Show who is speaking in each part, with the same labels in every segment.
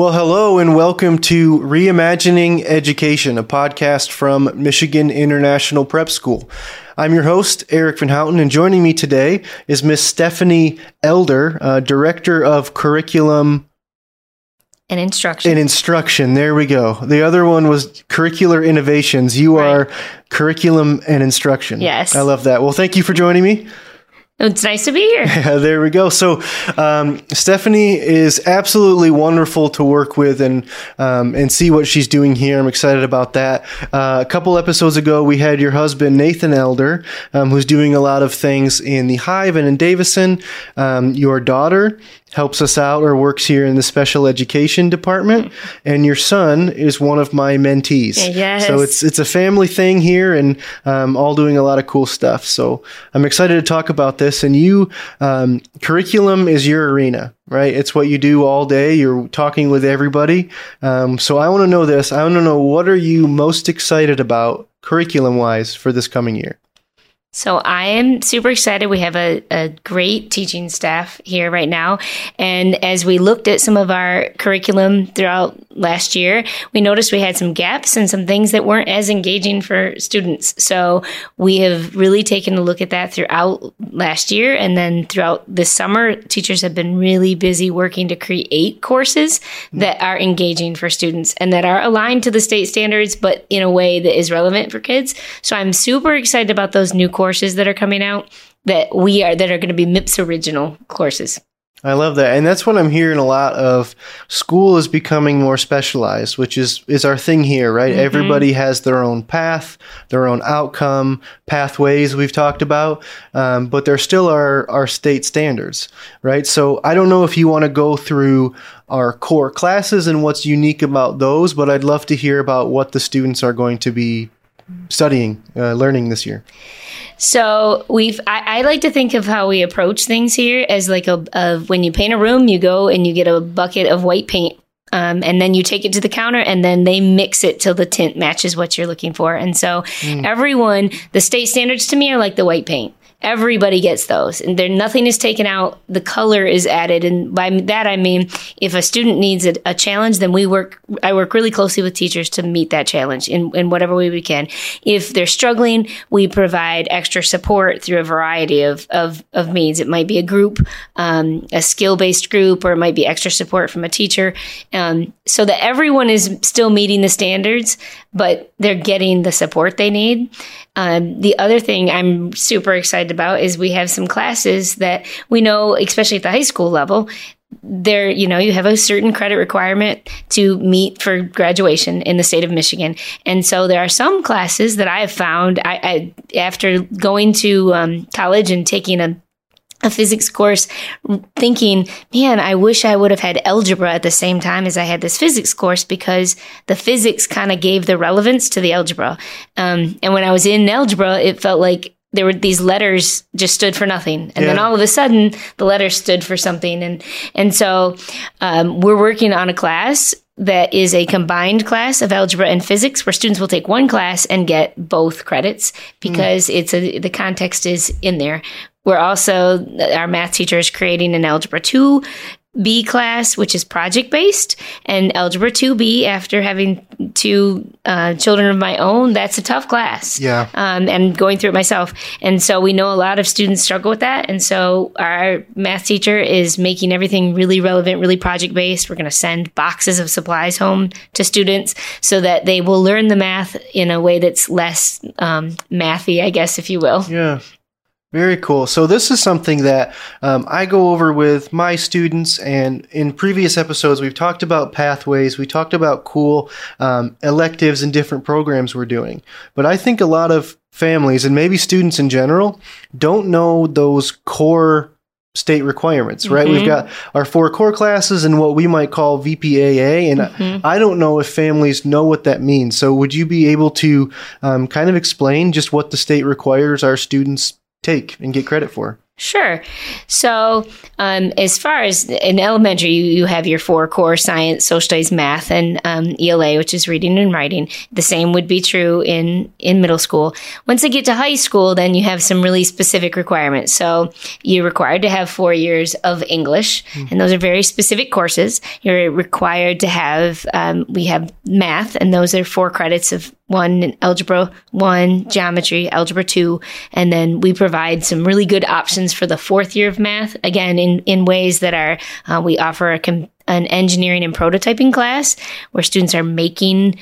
Speaker 1: Well, hello and welcome to Reimagining Education, a podcast from Michigan International Prep School. I'm your host, Eric Van Houten, and joining me today is Miss Stephanie Elder, uh, Director of Curriculum
Speaker 2: and Instruction.
Speaker 1: and Instruction. There we go. The other one was Curricular Innovations. You
Speaker 2: Right.
Speaker 1: are Curriculum and Instruction.
Speaker 2: Yes.
Speaker 1: I love that. Well, thank you for joining me.
Speaker 2: It's nice to be here.
Speaker 1: Yeah, there we go. So, um, Stephanie is absolutely wonderful to work with and um, and see what she's doing here. I'm excited about that. Uh, a couple episodes ago, we had your husband Nathan Elder, um, who's doing a lot of things in the Hive and in Davison. Um, your daughter helps us out or works here in the special education department, and your son is one of my mentees.
Speaker 2: Yes.
Speaker 1: So it's it's a family thing here, and um, all doing a lot of cool stuff. So I'm excited to talk about this. And you, um, curriculum is your arena, right? It's what you do all day. You're talking with everybody. Um, so I want to know this. I want to know what are you most excited about curriculum wise for this coming year?
Speaker 2: So I am super excited. We have a, a great teaching staff here right now. And as we looked at some of our curriculum throughout last year, we noticed we had some gaps and some things that weren't as engaging for students. So we have really taken a look at that throughout last year. And then throughout this summer, teachers have been really busy working to create courses that are engaging for students and that are aligned to the state standards, but in a way that is relevant for kids. So I'm super excited about those new courses that are coming out that we are that are going to be MIPS original courses.
Speaker 1: I love that. And that's what I'm hearing a lot of. School is becoming more specialized, which is, is our thing here, right? Everybody has their own path, their own outcome, pathways we've talked about, um, but there still are our state standards, right? So I don't know if you want to go through our core classes and what's unique about those, but I'd love to hear about what the students are going to be studying, uh, learning this year.
Speaker 2: So we've I, I like to think of how we approach things here as like a, a when you paint a room, you go and you get a bucket of white paint. Um, and then you take it to the counter and then they mix it till the tint matches what you're looking for. And so everyone, the state standards to me are like the white paint. Everybody gets those, and there nothing is taken out. The color is added, and by that I mean if a student needs a, a challenge, then we work. I work really closely with teachers to meet that challenge in, in whatever way we can. If they're struggling, we provide extra support through a variety of of, of means. It might be a group, um, a skill based group, or it might be extra support from a teacher, um, so that everyone is still meeting the standards, but they're getting the support they need. Um, the other thing I'm super excited about is we have some classes that we know, especially at the high school level, there, you know, you have a certain credit requirement to meet for graduation in the state of Michigan. And so there are some classes that I have found I, I after going to um, college and taking a a physics course thinking, man, I wish I would have had algebra at the same time as I had this physics course because the physics kind of gave the relevance to the algebra. Um, and when I was in algebra, it felt like there were these letters just stood for nothing. And then all of a sudden the letters stood for something. And, and so, um, we're working on a class that is a combined class of algebra and physics where students will take one class and get both credits because it's a, the context is in there. We're also, our math teacher is creating an algebra 2 B class, which is project based, and Algebra 2B, after having two uh, children of my own, that's a tough class.
Speaker 1: Yeah.
Speaker 2: Um, and going through it myself. And so we know a lot of students struggle with that. And so our math teacher is making everything really relevant, really project based. We're going to send boxes of supplies home to students so that they will learn the math in a way that's less um, mathy, I guess, if you will.
Speaker 1: Yeah. Very cool. So this is something that um, I go over with my students, and in previous episodes, we've talked about pathways. We talked about cool um, electives and different programs we're doing. But I think a lot of families and maybe students in general don't know those core state requirements, right? We've got our four core classes and what we might call VPAA, and I don't know if families know what that means. So would you be able to um, kind of explain just what the state requires our students take and get credit for?
Speaker 2: Sure. So, um, as far as in elementary, you, you have your four core science, social studies, math, and um, ELA, which is reading and writing. The same would be true in, in middle school. Once they get to high school, then you have some really specific requirements. So, you're required to have four years of English, mm-hmm. and those are very specific courses. You're required to have, um, we have math, and those are four credits of one in algebra one, geometry, algebra two, and then we provide some really good options for the fourth year of math. Again, in in ways that are uh, we offer a com- an engineering and prototyping class where students are making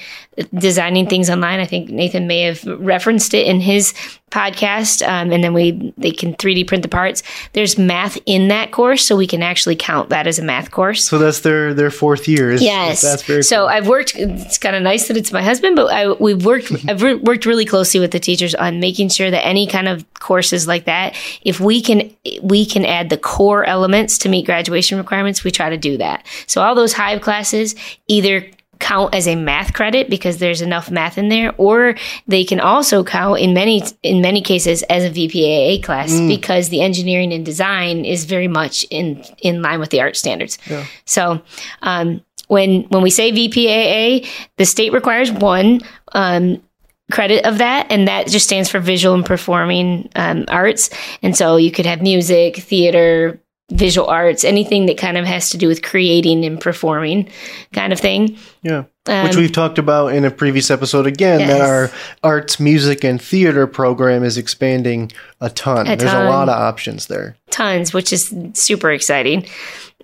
Speaker 2: designing things online. I think Nathan may have referenced it in his podcast. Um, and then we they can 3D print the parts. There's math in that course, so we can actually count that as a math course.
Speaker 1: So that's their their fourth year.
Speaker 2: yes,
Speaker 1: that's very.
Speaker 2: So
Speaker 1: cool.
Speaker 2: I've worked. It's kind of nice that it's my husband, but I, we've worked. I've re- worked really closely with the teachers on making sure that any kind of courses like that, if we can we can add the core elements to meet graduation requirements, we try to do that. So all those Hive classes either count as a math credit because there's enough math in there or they can also count in many in many cases as a VPAA class mm. because the engineering and design is very much in in line with the art standards. Yeah. So um, when when we say VPAA, the state requires one um, credit of that, and that just stands for visual and performing um, arts. And so you could have music, theater, visual arts, anything that kind of has to do with creating and performing kind of thing.
Speaker 1: Yeah. Um, Which we've talked about in a previous episode again, yes. that our arts, music, and theater program is expanding a ton. A There's ton. a lot of options there.
Speaker 2: Tons, which is super exciting.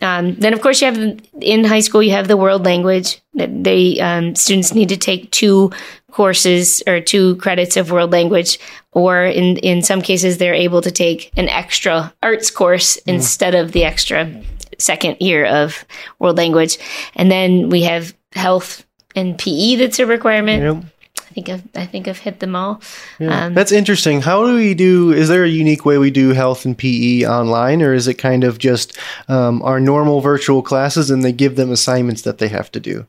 Speaker 2: Um, then, of course, you have in high school, you have the world language that they um, students need to take two courses or two credits of world language, or in, in some cases, they're able to take an extra arts course mm. instead of the extra second year of world language. And then we have health and PE that's a requirement. Yep think I've, I think I've hit them all.
Speaker 1: Yeah. Um, That's interesting. How do we do? Is there a unique way we do health and PE online, or is it kind of just um, our normal virtual classes and they give them assignments that they have to do?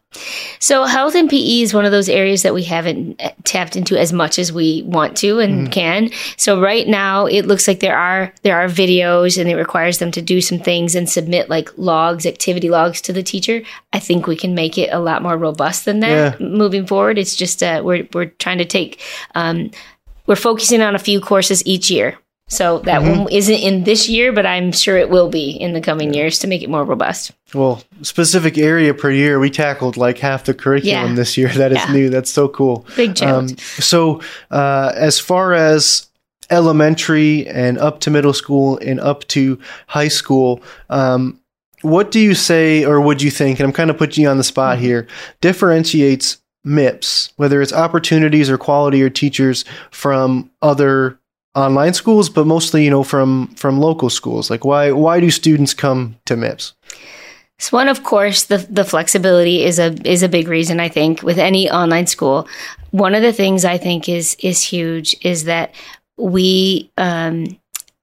Speaker 2: So health and PE is one of those areas that we haven't uh, tapped into as much as we want to and mm. can. So right now it looks like there are there are videos and it requires them to do some things and submit like logs, activity logs to the teacher. I think we can make it a lot more robust than that yeah. moving forward. It's just uh, we're we're trying to take um, we're focusing on a few courses each year. So that mm-hmm. one isn't in this year, but I'm sure it will be in the coming years to make it more robust.
Speaker 1: Well, specific area per year, we tackled like half the curriculum yeah. this year. That is yeah. new. That's so cool.
Speaker 2: Big challenge. Um,
Speaker 1: so, uh, as far as elementary and up to middle school and up to high school, um, what do you say or would you think, and I'm kind of putting you on the spot mm-hmm. here, differentiates MIPS, whether it's opportunities or quality or teachers from other online schools, but mostly, you know, from from local schools? Like why why do students come to MIPS?
Speaker 2: So one, of course, the the flexibility is a is a big reason. I think with any online school, one of the things I think is is huge is that we um,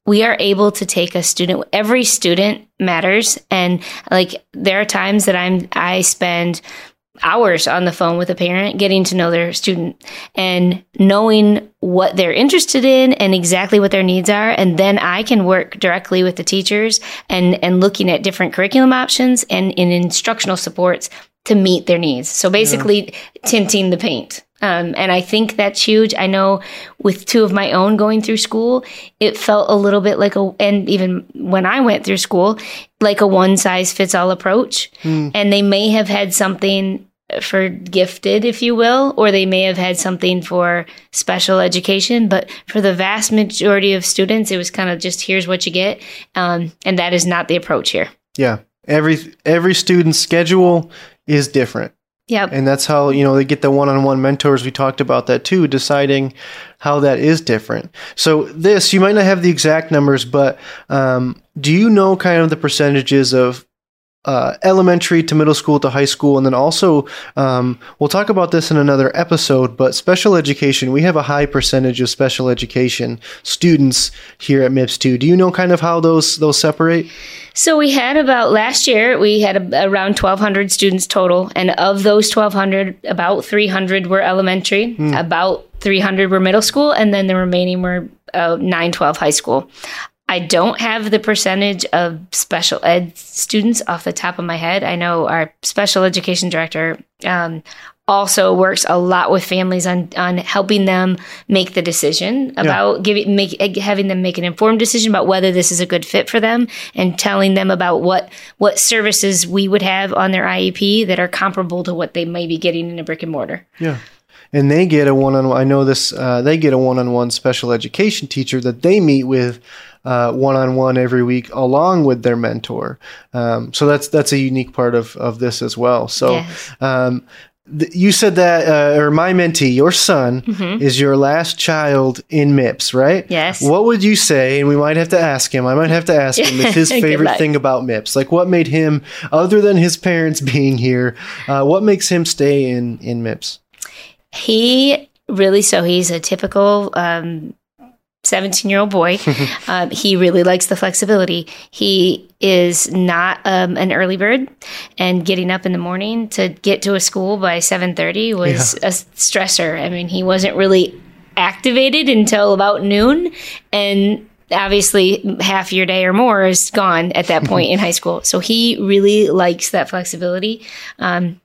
Speaker 2: we are able to take a student. Every student matters, and like there are times that I'm I spend hours on the phone with a parent, getting to know their student and knowing what they're interested in and exactly what their needs are. And then I can work directly with the teachers and, and looking at different curriculum options and in instructional supports to meet their needs. So basically yeah. tinting the paint. Um, and I think that's huge. I know with two of my own going through school, it felt a little bit like a, and even when I went through school, like a one size fits all approach. Mm. And they may have had something for gifted, if you will, or they may have had something for special education. But for the vast majority of students, it was kind of just here's what you get, um, and that is not the approach here.
Speaker 1: Yeah, every every student's schedule is different.
Speaker 2: Yep.
Speaker 1: And that's how, you know, they get the one-on-one mentors. We talked about that too, deciding how that is different. So this, you might not have the exact numbers, but um, do you know kind of the percentages of uh, elementary to middle school to high school, and then also um, we'll talk about this in another episode. But special education, we have a high percentage of special education students here at MIPS too. Do you know kind of how those those separate?
Speaker 2: So we had about last year we had a, around 1,200 students total, and of those 1,200, about 300 were elementary, mm. about 300 were middle school, and then the remaining were uh, 912 high school. I don't have the percentage of special ed students off the top of my head. I know our special education director um, also works a lot with families on on helping them make the decision about yeah. giving make having them make an informed decision about whether this is a good fit for them and telling them about what what services we would have on their IEP that are comparable to what they might be getting in a brick and mortar.
Speaker 1: Yeah. And they get a one-on-one I know this uh, they get a one on one special education teacher that they meet with one on one every week along with their mentor. Um, so that's that's a unique part of of this as well. So yes. um, you said that, uh, or my mentee, your son, mm-hmm. is your last child in MIPS, right?
Speaker 2: Yes.
Speaker 1: What would you say? And we might have to ask him. I might have to ask him. Is his favorite thing about MIPS? Like, what made him, other than his parents being here, uh, what makes him stay in in MIPS?
Speaker 2: He really so he's a typical um, 17 year old boy. um, he really likes the flexibility. He is not um, an early bird, and getting up in the morning to get to a school by 7:30 was yeah. a stressor. I mean, he wasn't really activated until about noon, and obviously half your day or more is gone at that point in high school. So he really likes that flexibility. Um,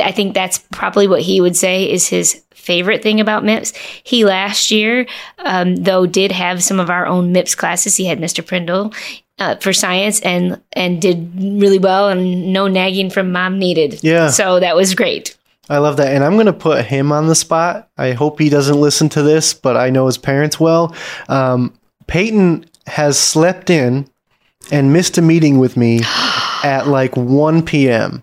Speaker 2: I think that's probably what he would say is his favorite thing about MIPS. He last year, um, though, did have some of our own MIPS classes. He had Mr. Prindle uh, for science and and did really well, and no nagging from mom needed.
Speaker 1: Yeah,
Speaker 2: so that was great.
Speaker 1: I love that, and I'm going to put him on the spot. I hope he doesn't listen to this, but I know his parents well. Um, Peyton has slept in and missed a meeting with me at like 1 p.m.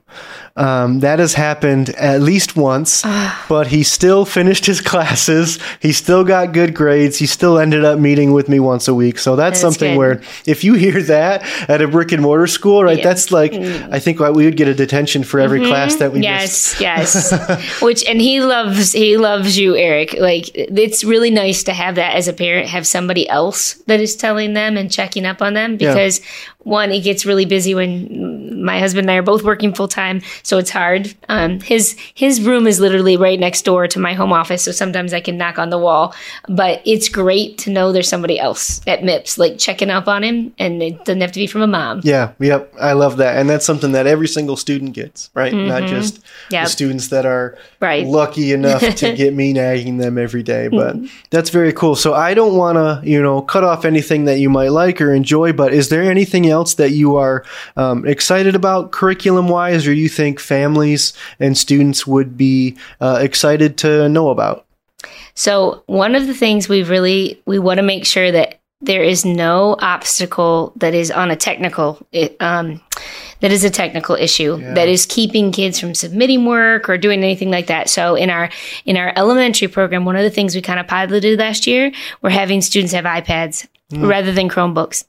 Speaker 1: Um, that has happened at least once, but he still finished his classes. He still got good grades. He still ended up meeting with me once a week. So that's, that's something good. where if you hear that at a brick and mortar school, right, yeah. that's like, mm. I think we would get a detention for every mm-hmm. class that we
Speaker 2: yes, missed. Yes, Which, and he loves, he loves you, Eric. Like, it's really nice to have that as a parent, have somebody else that is telling them and checking up on them because yeah. one, it gets really busy when my husband and I are both working full time so it's hard. Um, his his room is literally right next door to my home office, so sometimes I can knock on the wall. But it's great to know there's somebody else at MIPS like checking up on him, and it doesn't have to be from a mom.
Speaker 1: Yeah, yep, I love that, and that's something that every single student gets, right? Mm-hmm. Not just yep. the students that are right. lucky enough to get me nagging them every day. But mm-hmm. that's very cool. So I don't want to, you know, cut off anything that you might like or enjoy. But is there anything else that you are um, excited about curriculum wise, or you think think families and students would be uh, excited to know about?
Speaker 2: So, one of the things we really we want to make sure that there is no obstacle that is on a technical um, that is a technical issue yeah. that is keeping kids from submitting work or doing anything like that. So in our in our elementary program, one of the things we kind of piloted last year, we're having students have iPads mm. rather than Chromebooks.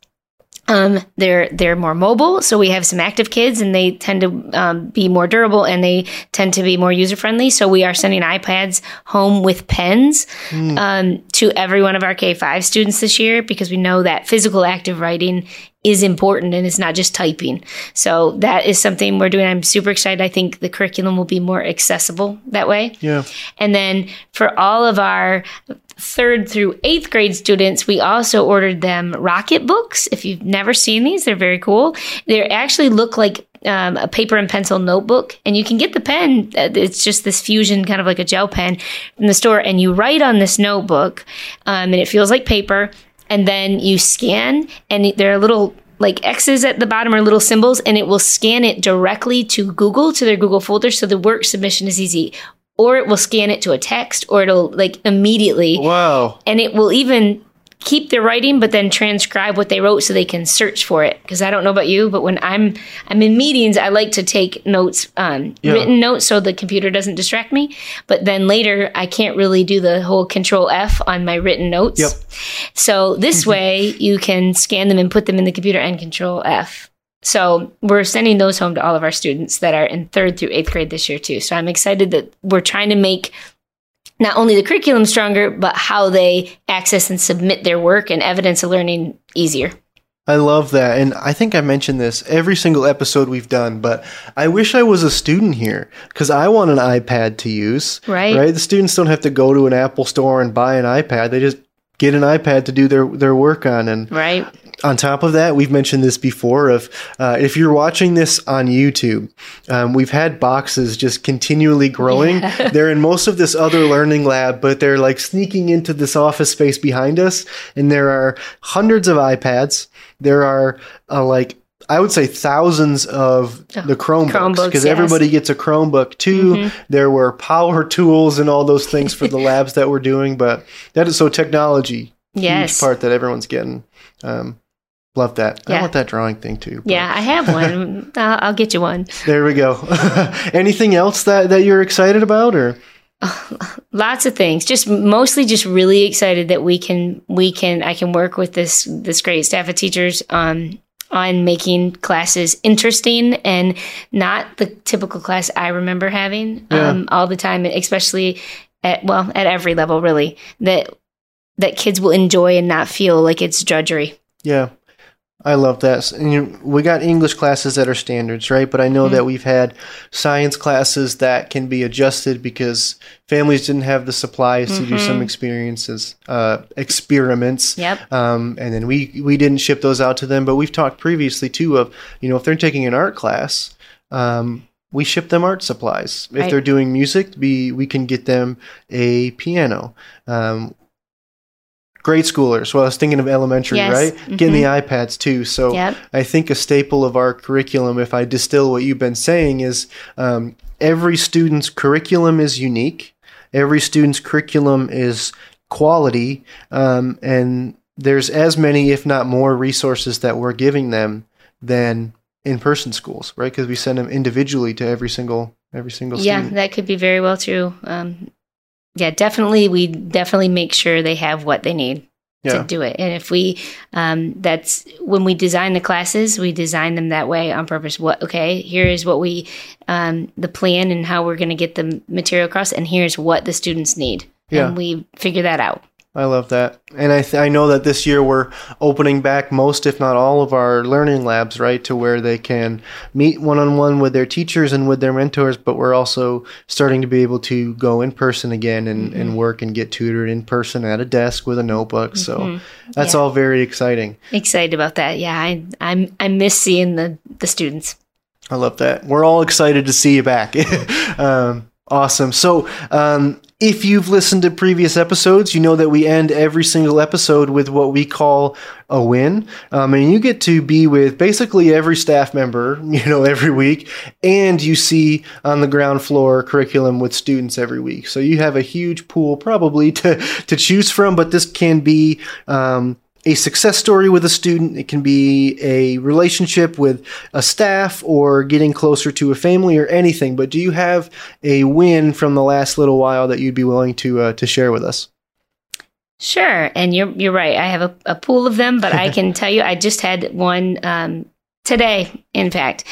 Speaker 2: Um, they're they're more mobile, so we have some active kids, and they tend to um, be more durable, and they tend to be more user friendly. So we are sending iPads home with pens mm. um, to every one of our K five students this year because we know that physical active writing is important and it's not just typing. So that is something we're doing. I'm super excited. I think the curriculum will be more accessible that way.
Speaker 1: Yeah.
Speaker 2: And then for all of our third through eighth grade students, we also ordered them Rocketbooks. If you've never seen these, they're very cool. They actually look like um, a paper and pencil notebook, and you can get the pen. Uh, it's just this fusion, kind of like a gel pen, from the store, and you write on this notebook, um, and it feels like paper. And then you scan, and there are little like X's at the bottom or little symbols, and it will scan it directly to Google to their Google folder, so the work submission is easy or it will scan it to a text or it'll like immediately.
Speaker 1: Wow.
Speaker 2: And it will even keep their writing but then transcribe what they wrote so they can search for it because i don't know about you but when i'm i'm in meetings i like to take notes um, yeah. written notes so the computer doesn't distract me but then later i can't really do the whole control f on my written notes
Speaker 1: yep.
Speaker 2: so this way you can scan them and put them in the computer and control f so we're sending those home to all of our students that are in third through eighth grade this year too. So I'm excited that we're trying to make not only the curriculum stronger, but how they access and submit their work and evidence of learning easier.
Speaker 1: I love that. And I think I mentioned this every single episode we've done, but I wish I was a student here because I want an iPad to use.
Speaker 2: Right.
Speaker 1: Right. The students don't have to go to an Apple store and buy an iPad. They just get an iPad to do their their work on and
Speaker 2: Right.
Speaker 1: on top of that, we've mentioned this before. Of uh, if you're watching this on YouTube, um, we've had boxes just continually growing. They're in most of this other learning lab, but they're like sneaking into this office space behind us. And there are hundreds of iPads. There are uh, like I would say thousands of the Chromebooks because
Speaker 2: yes.
Speaker 1: everybody gets a Chromebook too. There were power tools and all those things for the labs that we're doing, but that is so technology
Speaker 2: Yes.
Speaker 1: huge part that everyone's getting. Um, love that. I want that drawing thing too. but
Speaker 2: Yeah, I have one. I'll, I'll get you one.
Speaker 1: There we go. Anything else that, that you're excited about or?
Speaker 2: lots of things just mostly just really excited that we can we can i can work with this this great staff of teachers um on making classes interesting and not the typical class i remember having
Speaker 1: Yeah.
Speaker 2: um all the time especially at well at every level really that that kids will enjoy and not feel like it's drudgery
Speaker 1: Yeah. I love that. And you we got English classes that are standards, right? But I know
Speaker 2: Mm-hmm.
Speaker 1: that we've had science classes that can be adjusted because families didn't have the supplies to do
Speaker 2: Mm-hmm.
Speaker 1: some experiences, uh, experiments.
Speaker 2: Yep.
Speaker 1: Um, and then we we didn't ship those out to them, but we've talked previously too of you know if they're taking an art class, um, we ship them art supplies. If
Speaker 2: Right.
Speaker 1: they're doing music, we we can get them a piano. Um, grade schoolers. Well, I was thinking of elementary,
Speaker 2: Yes.
Speaker 1: right? Getting the iPads too. So
Speaker 2: Yep.
Speaker 1: I think a staple of our curriculum, if I distill what you've been saying, is um, every student's curriculum is unique. Every student's curriculum is quality, um, and there's as many, if not more, resources that we're giving them than in-person schools, right? Because we send them individually to every single every single
Speaker 2: yeah
Speaker 1: student.
Speaker 2: that could be very well true um yeah definitely we definitely make sure they have what they need
Speaker 1: Yeah.
Speaker 2: to do it. And if we, um, that's when we design the classes, we design them that way on purpose. What, okay, here is what we, um, the plan and how we're going to get the material across, and here's what the students need.
Speaker 1: Yeah.
Speaker 2: And we figure that out.
Speaker 1: I love that. And I, th- I know that this year we're opening back most, if not all, of our learning labs, right, to where they can meet one on one with their teachers and with their mentors, but we're also starting to be able to go in person again and, and work and get tutored in person at a desk with a notebook. So that's
Speaker 2: Yeah.
Speaker 1: all very exciting.
Speaker 2: Excited about that. Yeah. I, I'm, I miss seeing the, the students.
Speaker 1: I love that. We're all excited to see you back. um, awesome. So, um, if you've listened to previous episodes, you know that we end every single episode with what we call a win. Um, and you get to be with basically every staff member, you know, every week. And you see on the ground floor curriculum with students every week. So you have a huge pool probably to, to choose from, but this can be, um, a success story with a student. It can be a relationship with a staff or getting closer to a family or anything. But do you have a win from the last little while that you'd be willing to uh, to share with us?
Speaker 2: Sure, and you're you're right. I have a, a pool of them, but I can tell you, I just had one um, today. In fact,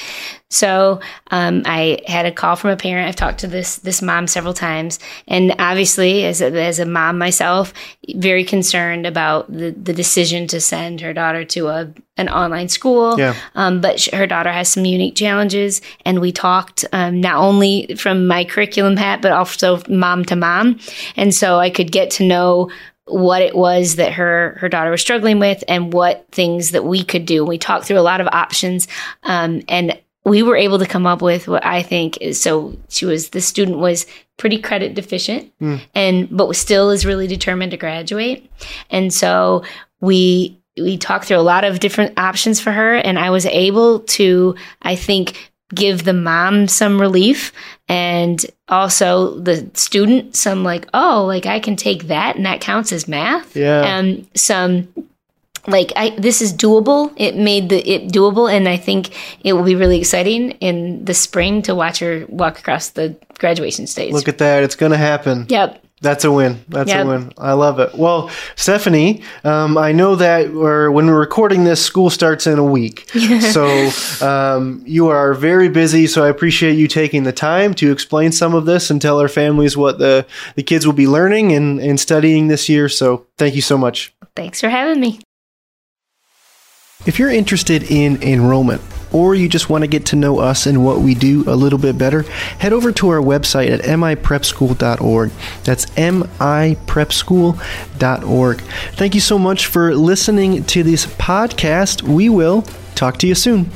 Speaker 2: so um, I had a call from a parent. I've talked to this this mom several times, and obviously, as a, as a mom myself, very concerned about the the decision to send her daughter to a an online school.
Speaker 1: Yeah.
Speaker 2: Um, but sh- her daughter has some unique challenges, and we talked um, not only from my curriculum hat, but also mom to mom, and so I could get to know what it was that her her daughter was struggling with and what things that we could do. We talked through a lot of options, um, and we were able to come up with what I think is so. She was the student was pretty credit deficient, and but still is really determined to graduate, and so we we talked through a lot of different options for her, and I was able to I think give the mom some relief and also the student some like oh like i can take that and that counts as math
Speaker 1: Yeah.
Speaker 2: and some like i this is doable it made the it doable and i think it will be really exciting in the spring to watch her walk across the graduation stage
Speaker 1: Look at that. It's going to happen.
Speaker 2: yep
Speaker 1: That's a win. That's
Speaker 2: Yep.
Speaker 1: a win. I love it. Well, Stephanie, um, I know that we're, when we're recording this, school starts in a week. so um, you are very busy. So I appreciate you taking the time to explain some of this and tell our families what the, the kids will be learning and, and studying this year. So thank you so much.
Speaker 2: thanks for having me
Speaker 1: If you're interested in enrollment, or you just want to get to know us and what we do a little bit better, head over to our website at miprepschool.org. That's miprepschool.org. Thank you so much for listening to this podcast. We will talk to you soon.